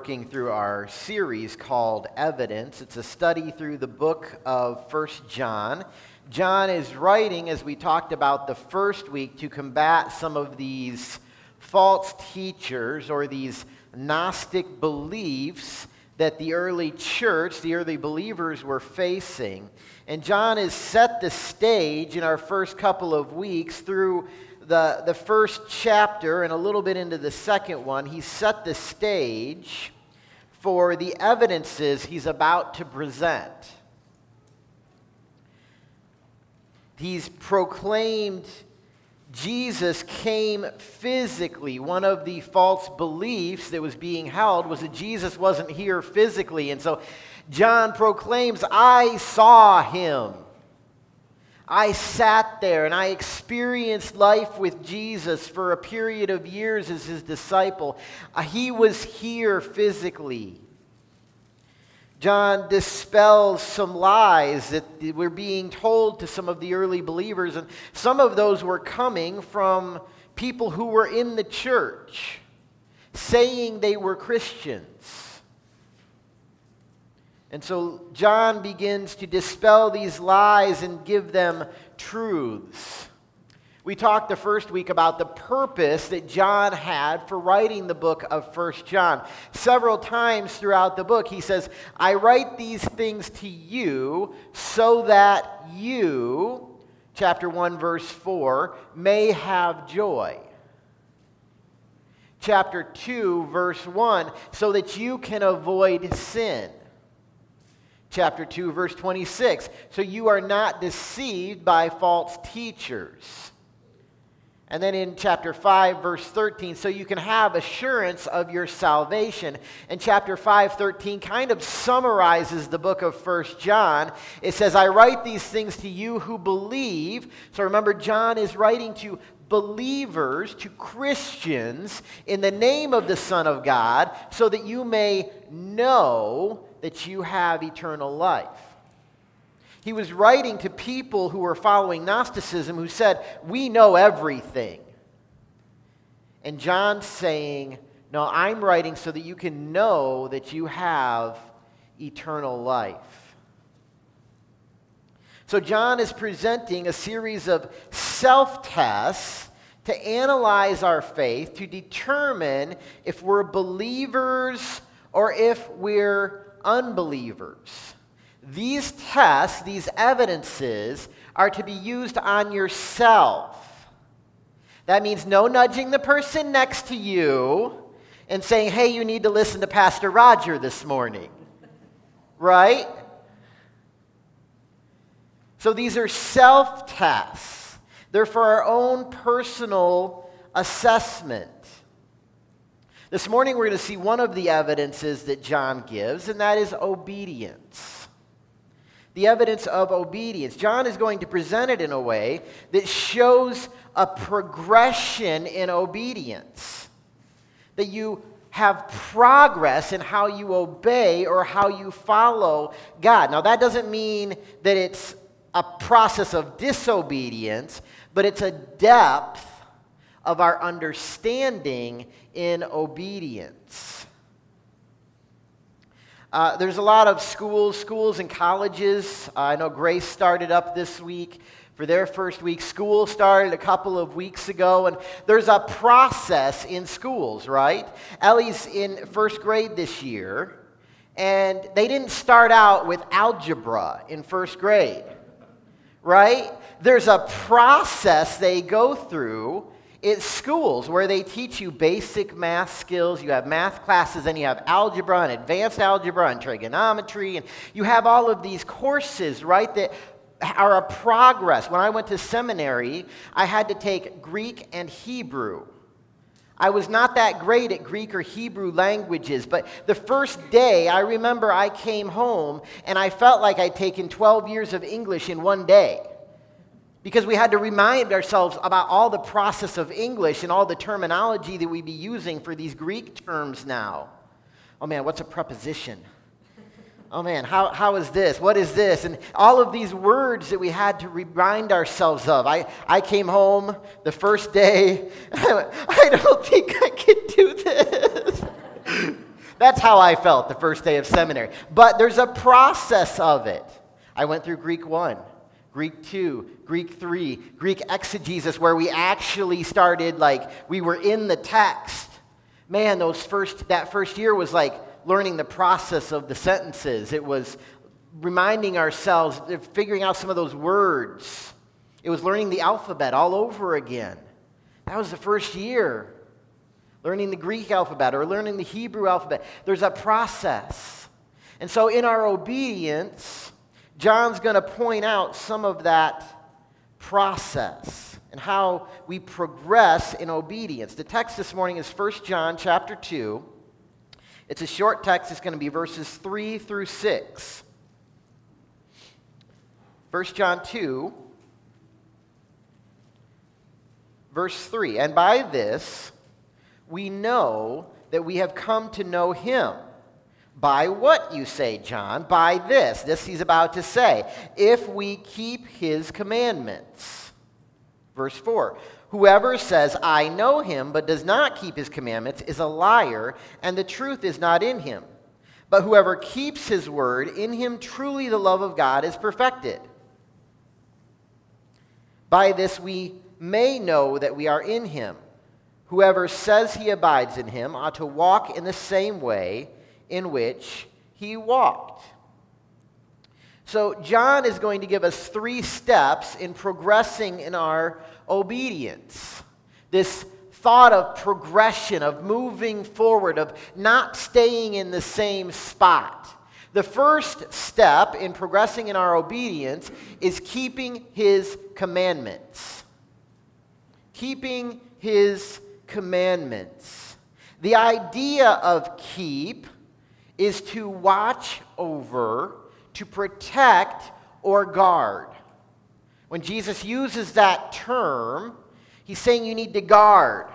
working through our series called Evidence. It's a study through the book of First John. John is writing, as we talked about the first week, to combat some of these false teachers or these Gnostic beliefs that the early church, the early believers were facing. And John has set the stage in our first couple of weeks through the, the first chapter and a little bit into the second one, he set the stage for the evidences he's about to present. He's proclaimed Jesus came physically. One of the false beliefs that was being held was that Jesus wasn't here physically. And so John proclaims, I saw him. I sat there and I experienced life with Jesus for a period of years as his disciple. Uh, he was here physically. John dispels some lies that were being told to some of the early believers, and some of those were coming from people who were in the church saying they were Christians. And so John begins to dispel these lies and give them truths. We talked the first week about the purpose that John had for writing the book of First John. Several times throughout the book, he says, I write these things to you so that you, chapter 1, verse 4, may have joy. Chapter 2, verse 1, so that you can avoid sin chapter 2 verse 26 so you are not deceived by false teachers. And then in chapter 5 verse 13 so you can have assurance of your salvation. And chapter 5 13 kind of summarizes the book of First john. It says i write these things to you who believe. So remember john is writing to believers to christians in the name of the son of god so that you may know that you have eternal life. He was writing to people who were following Gnosticism who said, We know everything. And John's saying, No, I'm writing so that you can know that you have eternal life. So, John is presenting a series of self tests to analyze our faith, to determine if we're believers or if we're unbelievers. These tests, these evidences, are to be used on yourself. That means no nudging the person next to you and saying, hey, you need to listen to Pastor Roger this morning. Right? So these are self tests, they're for our own personal assessment. This morning, we're going to see one of the evidences that John gives, and that is obedience. The evidence of obedience. John is going to present it in a way that shows a progression in obedience. That you have progress in how you obey or how you follow God. Now, that doesn't mean that it's a process of disobedience, but it's a depth of our understanding in obedience. Uh, there's a lot of schools, schools and colleges. Uh, I know Grace started up this week for their first week. School started a couple of weeks ago, and there's a process in schools, right? Ellie's in first grade this year, and they didn't start out with algebra in first grade, right? There's a process they go through it's schools where they teach you basic math skills. You have math classes, and you have algebra and advanced algebra and trigonometry, and you have all of these courses, right, that are a progress. When I went to seminary, I had to take Greek and Hebrew. I was not that great at Greek or Hebrew languages, but the first day I remember I came home and I felt like I'd taken 12 years of English in one day because we had to remind ourselves about all the process of English and all the terminology that we'd be using for these Greek terms now. Oh man, what's a preposition? Oh man, how, how is this? What is this? And all of these words that we had to remind ourselves of. I, I came home the first day. I don't think I can do this. That's how I felt the first day of seminary. But there's a process of it. I went through Greek 1, Greek 2, Greek 3, Greek exegesis, where we actually started like we were in the text. Man, those first, that first year was like learning the process of the sentences. It was reminding ourselves, figuring out some of those words. It was learning the alphabet all over again. That was the first year. Learning the Greek alphabet or learning the Hebrew alphabet. There's a process. And so, in our obedience, John's going to point out some of that process and how we progress in obedience. The text this morning is 1 John chapter 2. It's a short text, it's going to be verses 3 through 6. 1 John 2, verse 3. And by this we know that we have come to know him. By what, you say, John? By this. This he's about to say. If we keep his commandments. Verse 4. Whoever says, I know him, but does not keep his commandments, is a liar, and the truth is not in him. But whoever keeps his word, in him truly the love of God is perfected. By this we may know that we are in him. Whoever says he abides in him ought to walk in the same way in which he walked. So, John is going to give us three steps in progressing in our obedience. This thought of progression, of moving forward, of not staying in the same spot. The first step in progressing in our obedience is keeping his commandments. Keeping his commandments. The idea of keep is to watch over, to protect, or guard. When Jesus uses that term, he's saying you need to guard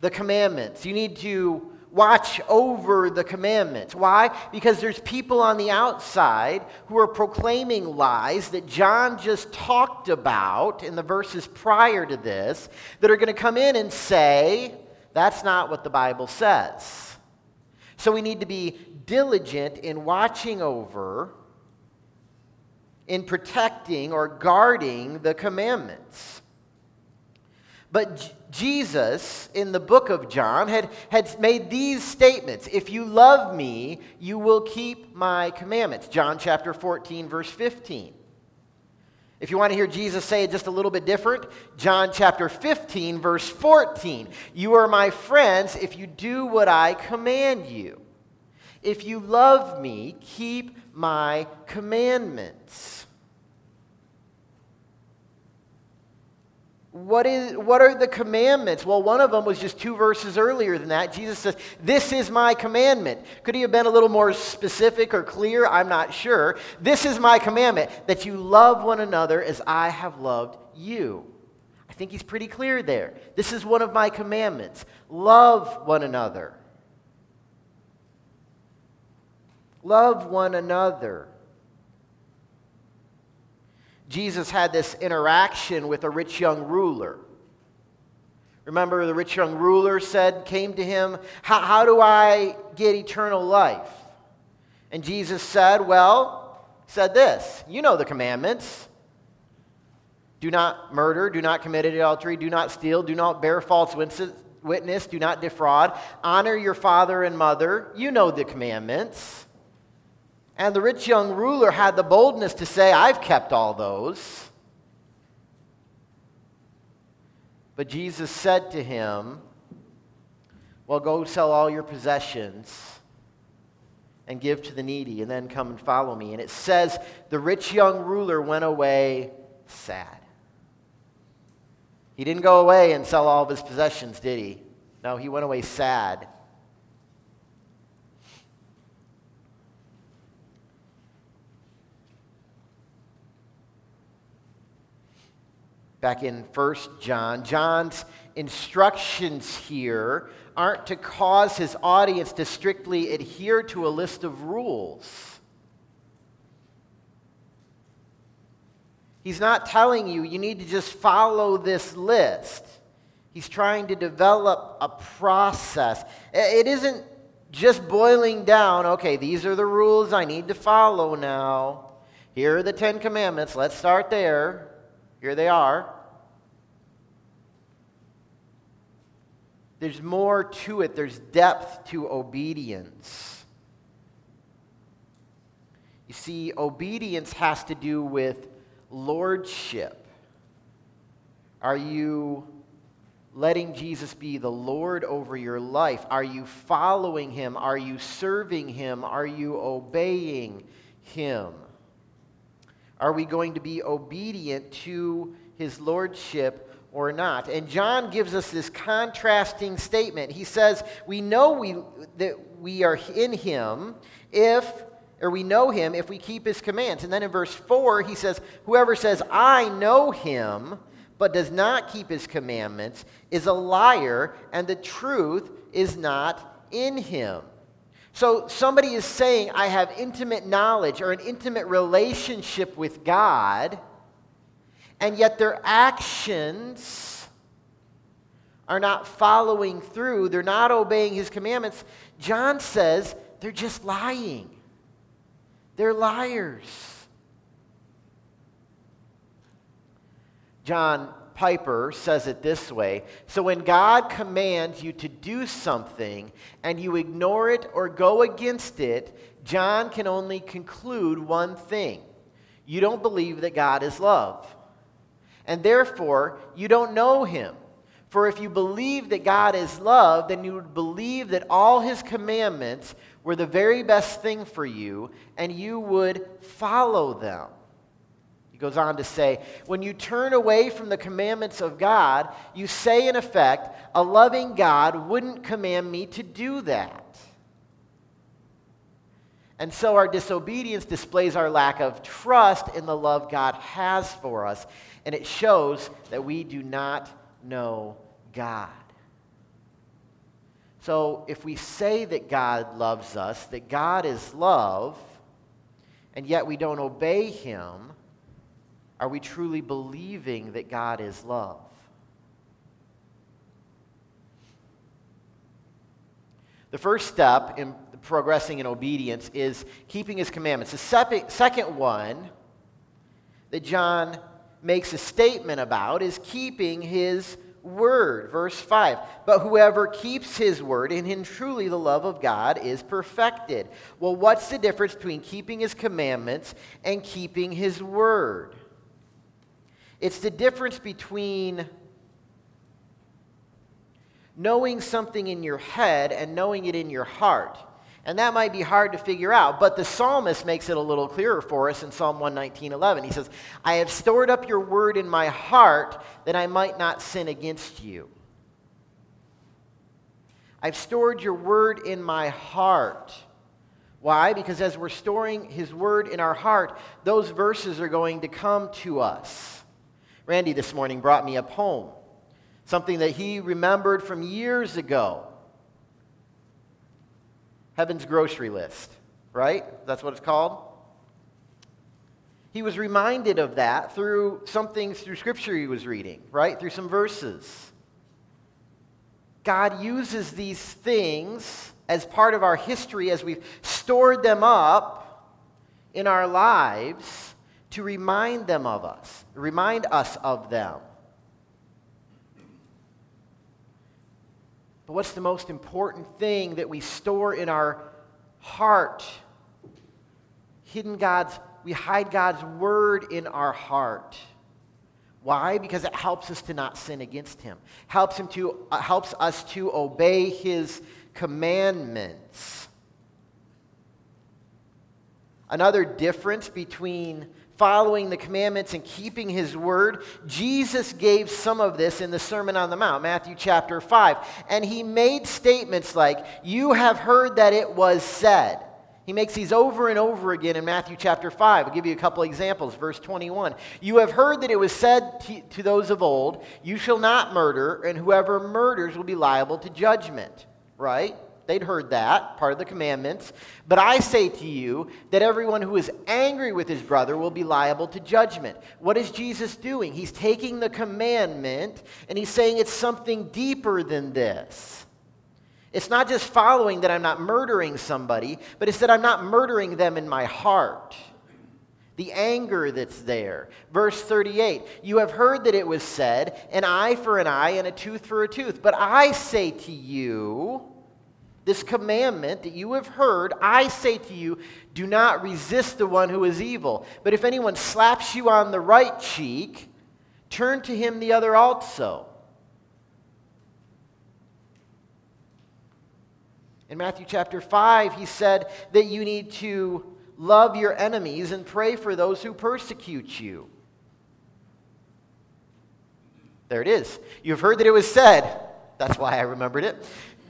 the commandments. You need to watch over the commandments. Why? Because there's people on the outside who are proclaiming lies that John just talked about in the verses prior to this that are going to come in and say, that's not what the Bible says. So we need to be diligent in watching over, in protecting or guarding the commandments. But Jesus, in the book of John, had, had made these statements If you love me, you will keep my commandments. John chapter 14, verse 15. If you want to hear Jesus say it just a little bit different, John chapter 15, verse 14. You are my friends if you do what I command you. If you love me, keep my commandments. What, is, what are the commandments? Well, one of them was just two verses earlier than that. Jesus says, This is my commandment. Could he have been a little more specific or clear? I'm not sure. This is my commandment that you love one another as I have loved you. I think he's pretty clear there. This is one of my commandments. Love one another. Love one another. Jesus had this interaction with a rich young ruler. Remember, the rich young ruler said, came to him, How do I get eternal life? And Jesus said, Well, said this You know the commandments. Do not murder, do not commit adultery, do not steal, do not bear false witness, do not defraud, honor your father and mother. You know the commandments. And the rich young ruler had the boldness to say, I've kept all those. But Jesus said to him, Well, go sell all your possessions and give to the needy, and then come and follow me. And it says, The rich young ruler went away sad. He didn't go away and sell all of his possessions, did he? No, he went away sad. Back in 1 John, John's instructions here aren't to cause his audience to strictly adhere to a list of rules. He's not telling you you need to just follow this list. He's trying to develop a process. It isn't just boiling down okay, these are the rules I need to follow now. Here are the Ten Commandments. Let's start there. Here they are. There's more to it, there's depth to obedience. You see, obedience has to do with lordship. Are you letting Jesus be the Lord over your life? Are you following him? Are you serving him? Are you obeying him? Are we going to be obedient to his lordship or not. And John gives us this contrasting statement. He says, We know we, that we are in him if, or we know him if we keep his commands. And then in verse 4, he says, Whoever says, I know him, but does not keep his commandments, is a liar, and the truth is not in him. So somebody is saying, I have intimate knowledge or an intimate relationship with God and yet their actions are not following through, they're not obeying his commandments, John says they're just lying. They're liars. John Piper says it this way So when God commands you to do something and you ignore it or go against it, John can only conclude one thing you don't believe that God is love and therefore you don't know him. For if you believe that God is love, then you would believe that all his commandments were the very best thing for you, and you would follow them. Goes on to say, when you turn away from the commandments of God, you say, in effect, a loving God wouldn't command me to do that. And so our disobedience displays our lack of trust in the love God has for us and it shows that we do not know God. So if we say that God loves us, that God is love, and yet we don't obey Him, are we truly believing that God is love? The first step in progressing in obedience is keeping his commandments. The second one that John makes a statement about is keeping his word. Verse 5 But whoever keeps his word, in him truly the love of God is perfected. Well, what's the difference between keeping his commandments and keeping his word? It's the difference between knowing something in your head and knowing it in your heart. And that might be hard to figure out, but the psalmist makes it a little clearer for us in Psalm 119:11. He says, I have stored up your word in my heart that I might not sin against you. I've stored your word in my heart. Why? Because as we're storing his word in our heart, those verses are going to come to us. Randy this morning brought me a poem, something that he remembered from years ago heaven's grocery list, right? That's what it's called. He was reminded of that through something through scripture he was reading, right? Through some verses. God uses these things as part of our history as we've stored them up in our lives to remind them of us, remind us of them. But what's the most important thing that we store in our heart? Hidden God's, we hide God's word in our heart. Why? Because it helps us to not sin against him. Helps him to uh, helps us to obey his commandments. Another difference between following the commandments and keeping his word. Jesus gave some of this in the Sermon on the Mount, Matthew chapter 5. And he made statements like, You have heard that it was said. He makes these over and over again in Matthew chapter 5. I'll give you a couple examples. Verse 21. You have heard that it was said to, to those of old, You shall not murder, and whoever murders will be liable to judgment. Right? They'd heard that, part of the commandments. But I say to you that everyone who is angry with his brother will be liable to judgment. What is Jesus doing? He's taking the commandment and he's saying it's something deeper than this. It's not just following that I'm not murdering somebody, but it's that I'm not murdering them in my heart. The anger that's there. Verse 38 You have heard that it was said, an eye for an eye and a tooth for a tooth. But I say to you, this commandment that you have heard, I say to you, do not resist the one who is evil. But if anyone slaps you on the right cheek, turn to him the other also. In Matthew chapter 5, he said that you need to love your enemies and pray for those who persecute you. There it is. You've heard that it was said. That's why I remembered it.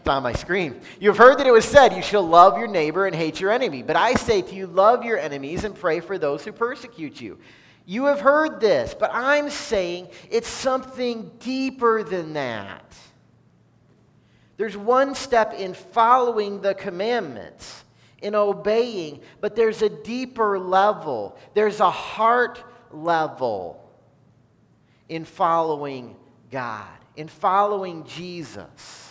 On my screen. You've heard that it was said, You shall love your neighbor and hate your enemy. But I say to you, love your enemies and pray for those who persecute you. You have heard this, but I'm saying it's something deeper than that. There's one step in following the commandments, in obeying, but there's a deeper level. There's a heart level in following God, in following Jesus.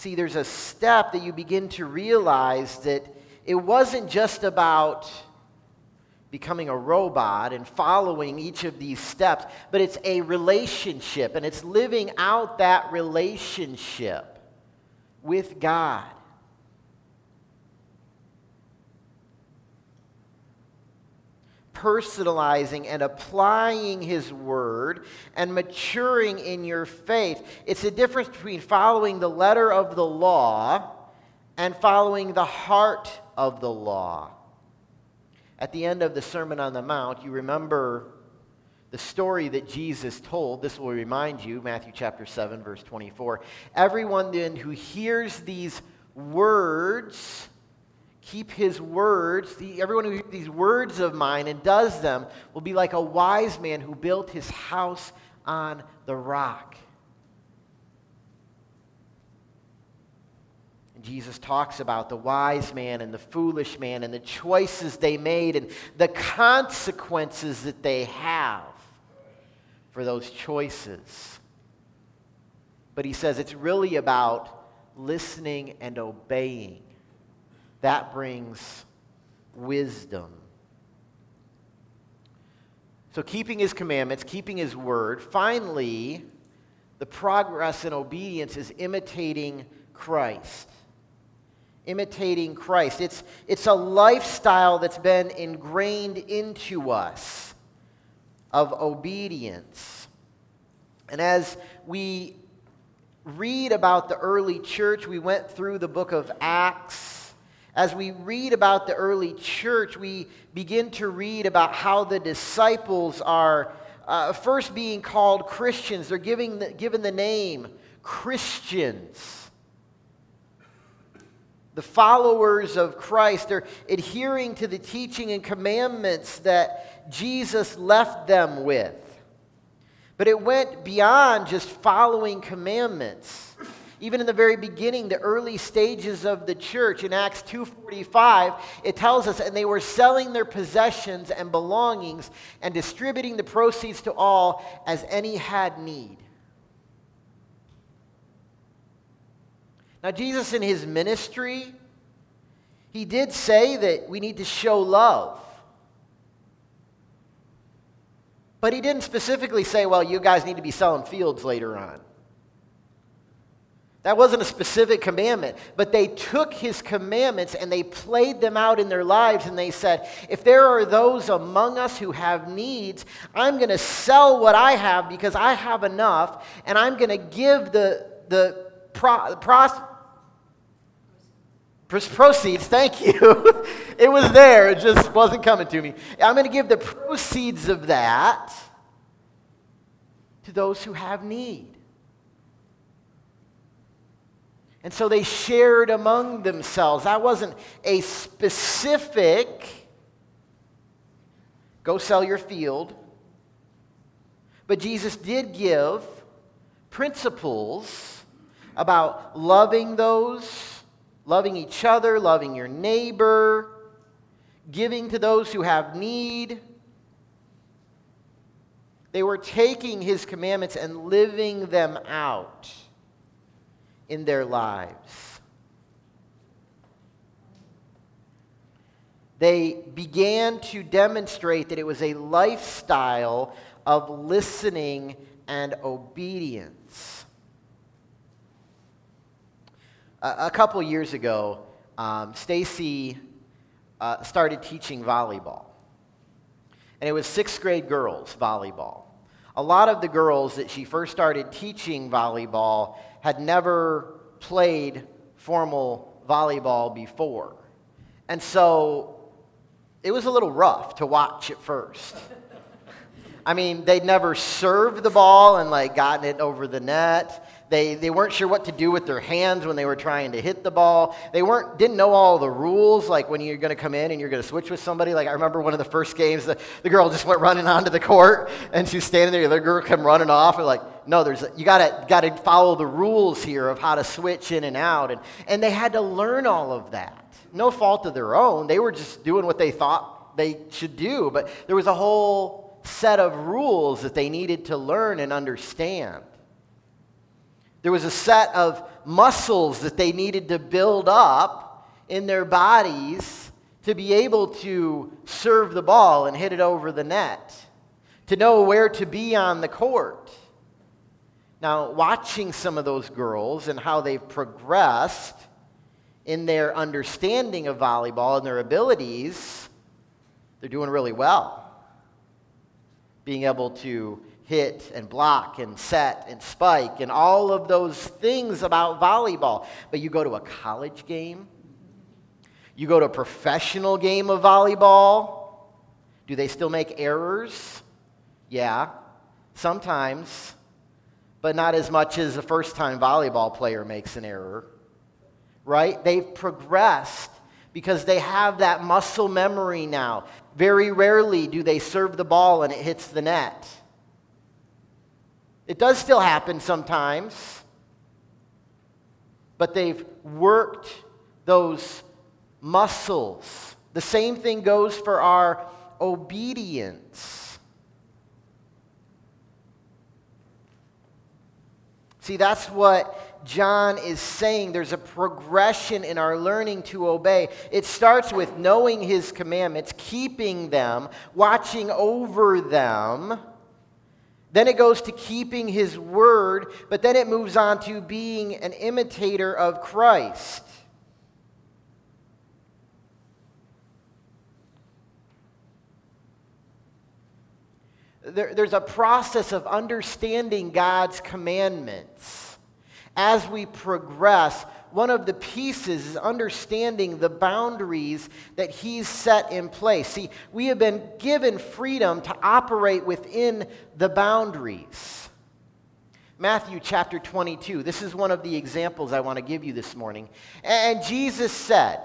See, there's a step that you begin to realize that it wasn't just about becoming a robot and following each of these steps, but it's a relationship and it's living out that relationship with God. Personalizing and applying His Word and maturing in your faith. It's the difference between following the letter of the law and following the heart of the law at the end of the Sermon on the Mount, you remember the story that Jesus told. This will remind you, Matthew chapter 7, verse 24. Everyone then who hears these words, keep his words, the, everyone who hears these words of mine and does them will be like a wise man who built his house on the rock. Jesus talks about the wise man and the foolish man and the choices they made and the consequences that they have for those choices. But he says it's really about listening and obeying. That brings wisdom. So, keeping his commandments, keeping his word. Finally, the progress in obedience is imitating Christ imitating Christ. It's, it's a lifestyle that's been ingrained into us of obedience. And as we read about the early church, we went through the book of Acts. As we read about the early church, we begin to read about how the disciples are uh, first being called Christians. They're giving the, given the name Christians the followers of Christ. They're adhering to the teaching and commandments that Jesus left them with. But it went beyond just following commandments. Even in the very beginning, the early stages of the church in Acts 2:45, it tells us and they were selling their possessions and belongings and distributing the proceeds to all as any had need. Now, Jesus in his ministry, he did say that we need to show love. But he didn't specifically say, well, you guys need to be selling fields later on. That wasn't a specific commandment, but they took his commandments and they played them out in their lives and they said, if there are those among us who have needs, I'm going to sell what I have because I have enough and I'm going to give the, the pro, pros, proceeds, thank you. it was there, it just wasn't coming to me. I'm going to give the proceeds of that to those who have need. And so they shared among themselves. That wasn't a specific go sell your field. But Jesus did give principles about loving those loving each other, loving your neighbor, giving to those who have need. They were taking his commandments and living them out in their lives. They began to demonstrate that it was a lifestyle of listening and obedience. A, a couple years ago, um, Stacy uh, started teaching volleyball. And it was sixth grade girls volleyball. A lot of the girls that she first started teaching volleyball had never played formal volleyball before. And so it was a little rough to watch at first. I mean, they'd never served the ball and like gotten it over the net. They, they weren't sure what to do with their hands when they were trying to hit the ball. They weren't, didn't know all the rules, like when you're going to come in and you're going to switch with somebody. Like I remember one of the first games, the, the girl just went running onto the court and she's standing there. The other girl come running off. And like, no, there's, you got got to follow the rules here of how to switch in and out. And, and they had to learn all of that. No fault of their own. They were just doing what they thought they should do. But there was a whole set of rules that they needed to learn and understand. There was a set of muscles that they needed to build up in their bodies to be able to serve the ball and hit it over the net, to know where to be on the court. Now, watching some of those girls and how they've progressed in their understanding of volleyball and their abilities, they're doing really well. Being able to hit and block and set and spike and all of those things about volleyball. But you go to a college game, you go to a professional game of volleyball. Do they still make errors? Yeah, sometimes, but not as much as a first time volleyball player makes an error, right? They've progressed because they have that muscle memory now. Very rarely do they serve the ball and it hits the net. It does still happen sometimes, but they've worked those muscles. The same thing goes for our obedience. See, that's what John is saying. There's a progression in our learning to obey. It starts with knowing his commandments, keeping them, watching over them then it goes to keeping his word, but then it moves on to being an imitator of Christ. There, there's a process of understanding God's commandments. As we progress, one of the pieces is understanding the boundaries that He's set in place. See, we have been given freedom to operate within the boundaries. Matthew chapter 22, this is one of the examples I want to give you this morning. And Jesus said,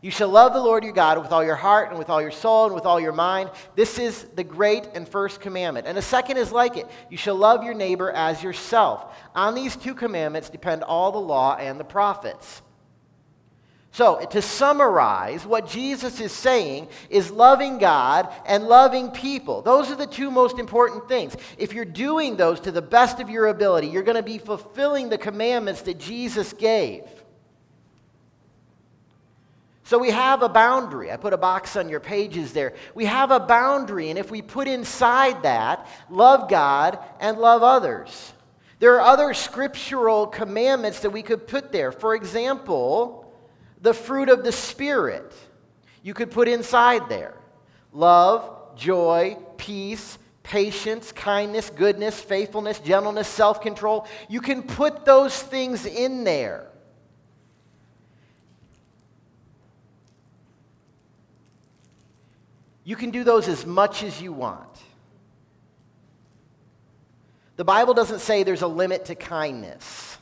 you shall love the Lord your God with all your heart and with all your soul and with all your mind. This is the great and first commandment. And the second is like it you shall love your neighbor as yourself. On these two commandments depend all the law and the prophets. So, to summarize, what Jesus is saying is loving God and loving people. Those are the two most important things. If you're doing those to the best of your ability, you're going to be fulfilling the commandments that Jesus gave. So we have a boundary. I put a box on your pages there. We have a boundary, and if we put inside that, love God and love others. There are other scriptural commandments that we could put there. For example, the fruit of the Spirit. You could put inside there love, joy, peace, patience, kindness, goodness, faithfulness, gentleness, self control. You can put those things in there. You can do those as much as you want. The Bible doesn't say there's a limit to kindness.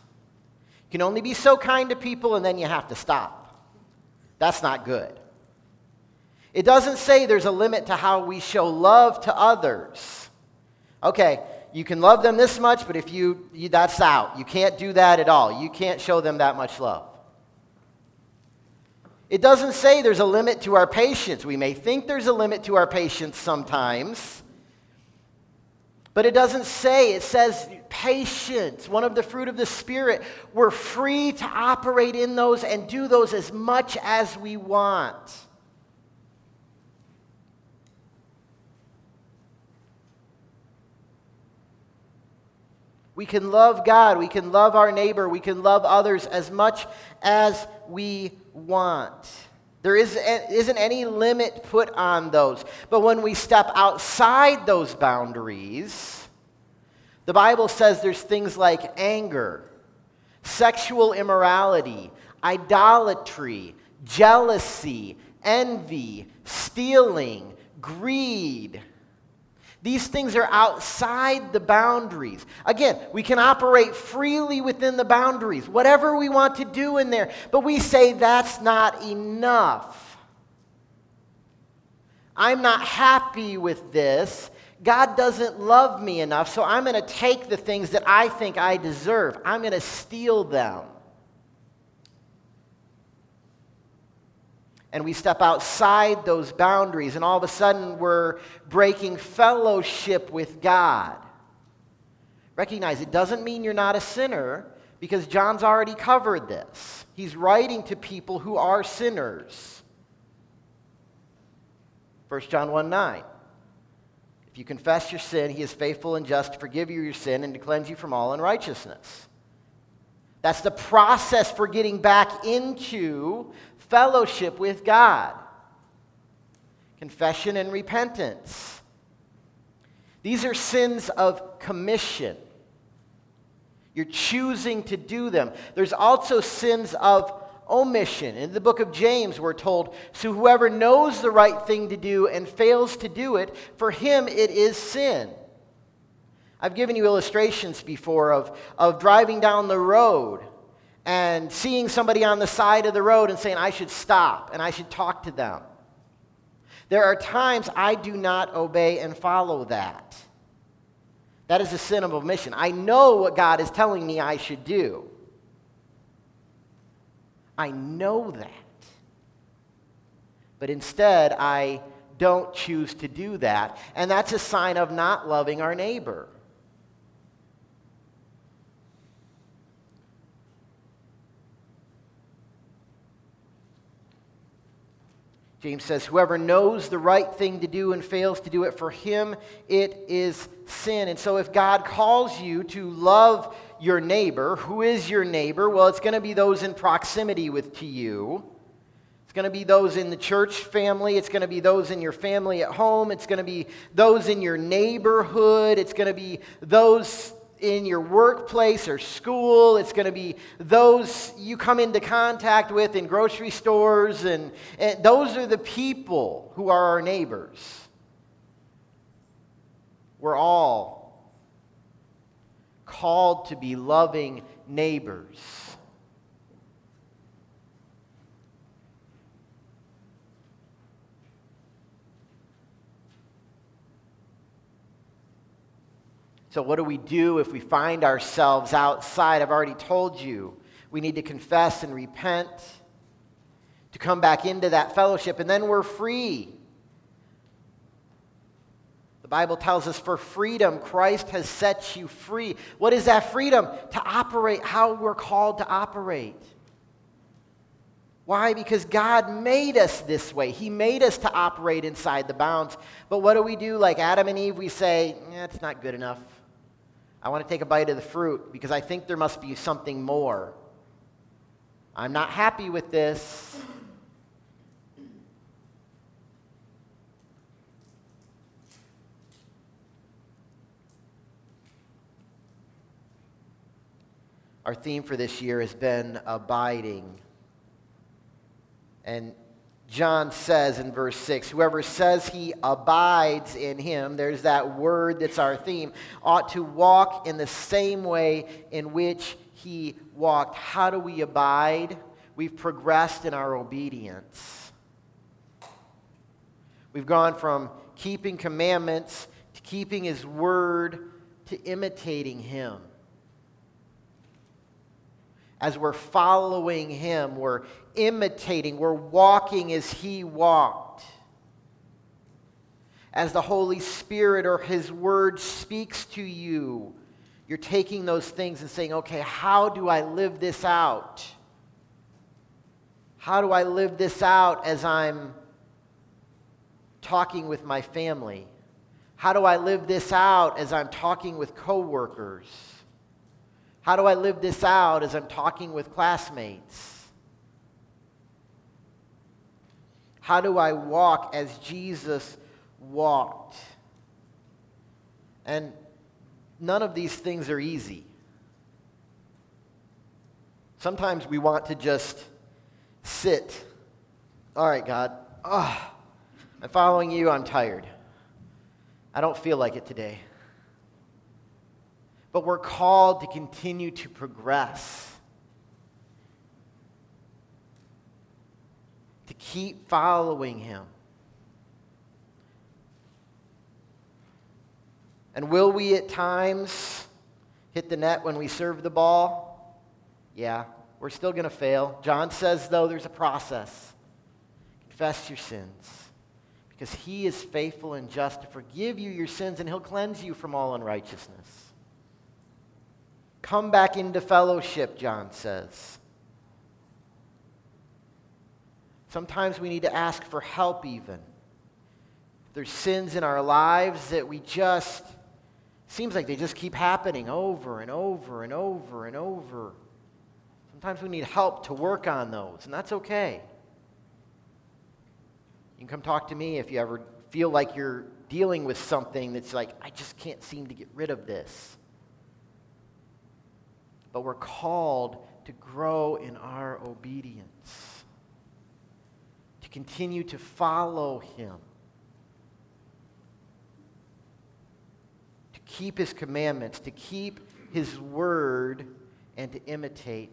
You can only be so kind to people and then you have to stop. That's not good. It doesn't say there's a limit to how we show love to others. Okay, you can love them this much, but if you, you that's out. You can't do that at all. You can't show them that much love. It doesn't say there's a limit to our patience. We may think there's a limit to our patience sometimes, But it doesn't say, it says patience, one of the fruit of the Spirit. We're free to operate in those and do those as much as we want. We can love God, we can love our neighbor, we can love others as much as we want. There is, isn't any limit put on those. But when we step outside those boundaries, the Bible says there's things like anger, sexual immorality, idolatry, jealousy, envy, stealing, greed these things are outside the boundaries. Again, we can operate freely within the boundaries, whatever we want to do in there, but we say that's not enough. I'm not happy with this. God doesn't love me enough, so I'm going to take the things that I think I deserve. I'm going to steal them. And we step outside those boundaries, and all of a sudden we're breaking fellowship with God. Recognize it doesn't mean you're not a sinner because John's already covered this. He's writing to people who are sinners. 1 John 1 9. If you confess your sin, he is faithful and just to forgive you your sin and to cleanse you from all unrighteousness. That's the process for getting back into fellowship with God, confession and repentance. These are sins of commission. You're choosing to do them. There's also sins of omission. In the book of James, we're told, So whoever knows the right thing to do and fails to do it, for him it is sin. I've given you illustrations before of, of driving down the road and seeing somebody on the side of the road and saying, I should stop and I should talk to them. There are times I do not obey and follow that. That is a sin of omission. I know what God is telling me I should do. I know that. But instead, I don't choose to do that. And that's a sign of not loving our neighbor. James says, Whoever knows the right thing to do and fails to do it, for him it is sin. And so, if God calls you to love your neighbor, who is your neighbor? Well, it's going to be those in proximity with to you. It's going to be those in the church family. It's going to be those in your family at home. It's going to be those in your neighborhood. It's going to be those in your workplace or school. It's going to be those you come into contact with in grocery stores. And, and those are the people who are our neighbors. We're all called to be loving neighbors. So, what do we do if we find ourselves outside? I've already told you we need to confess and repent to come back into that fellowship, and then we're free. The Bible tells us for freedom, Christ has set you free. What is that freedom? To operate how we're called to operate. Why? Because God made us this way. He made us to operate inside the bounds. But what do we do? Like Adam and Eve, we say, eh, it's not good enough. I want to take a bite of the fruit because I think there must be something more. I'm not happy with this. Our theme for this year has been abiding. And John says in verse 6 whoever says he abides in him, there's that word that's our theme, ought to walk in the same way in which he walked. How do we abide? We've progressed in our obedience. We've gone from keeping commandments to keeping his word to imitating him as we're following him, we're imitating, we're walking as he walked. as the Holy Spirit or His Word speaks to you, you're taking those things and saying, okay, how do I live this out? How do I live this out as I'm talking with my family? How do I live this out as I'm talking with coworkers? How do I live this out as I'm talking with classmates? How do I walk as Jesus walked? And none of these things are easy. Sometimes we want to just sit. All right, God. Oh, I'm following you. I'm tired. I don't feel like it today. But we're called to continue to progress, to keep following Him. And will we at times hit the net when we serve the ball? Yeah, we're still going to fail. John says, though, there's a process. Confess your sins because he is faithful and just to forgive you your sins and he'll cleanse you from all unrighteousness. Come back into fellowship, John says. Sometimes we need to ask for help, even. There's sins in our lives that we just, seems like they just keep happening over and over and over and over. Sometimes we need help to work on those, and that's okay. You can come talk to me if you ever feel like you're dealing with something that's like, I just can't seem to get rid of this. But we're called to grow in our obedience, to continue to follow Him, to keep His commandments, to keep His word, and to imitate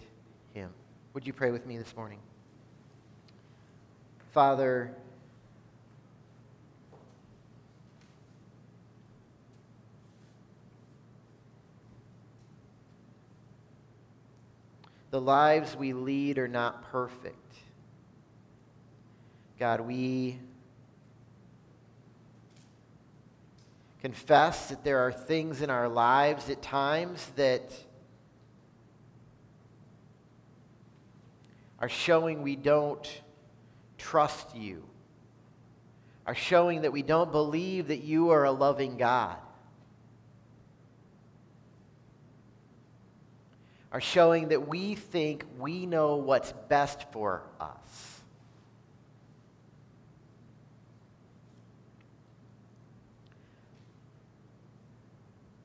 Him. Would you pray with me this morning? Father, The lives we lead are not perfect. God, we confess that there are things in our lives at times that are showing we don't trust you, are showing that we don't believe that you are a loving God. Are showing that we think we know what's best for us.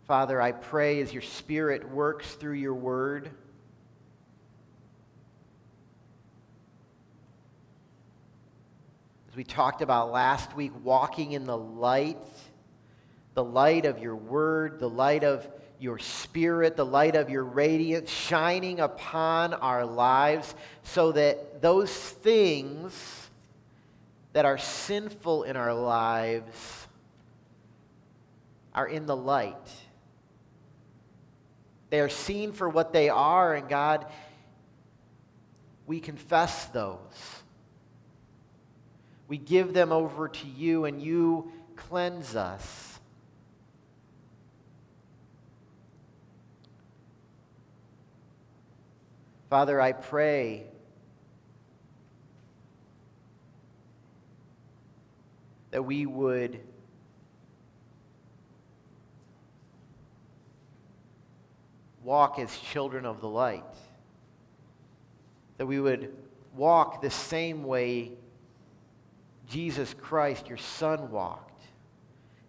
Father, I pray as your Spirit works through your word. As we talked about last week, walking in the light, the light of your word, the light of your spirit, the light of your radiance shining upon our lives so that those things that are sinful in our lives are in the light. They are seen for what they are, and God, we confess those. We give them over to you, and you cleanse us. Father, I pray that we would walk as children of the light, that we would walk the same way Jesus Christ, your Son, walked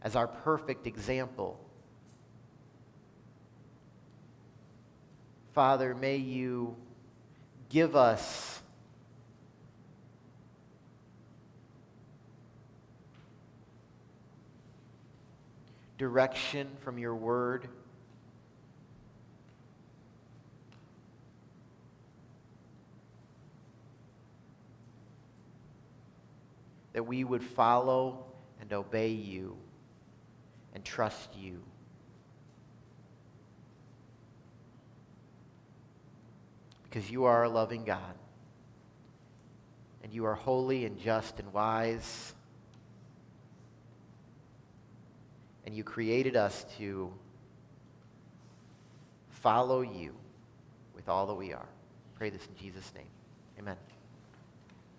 as our perfect example. Father, may you give us direction from your word. That we would follow and obey you and trust you. Because you are a loving God. And you are holy and just and wise. and you created us to follow you with all that we are. Pray this in Jesus' name. Amen.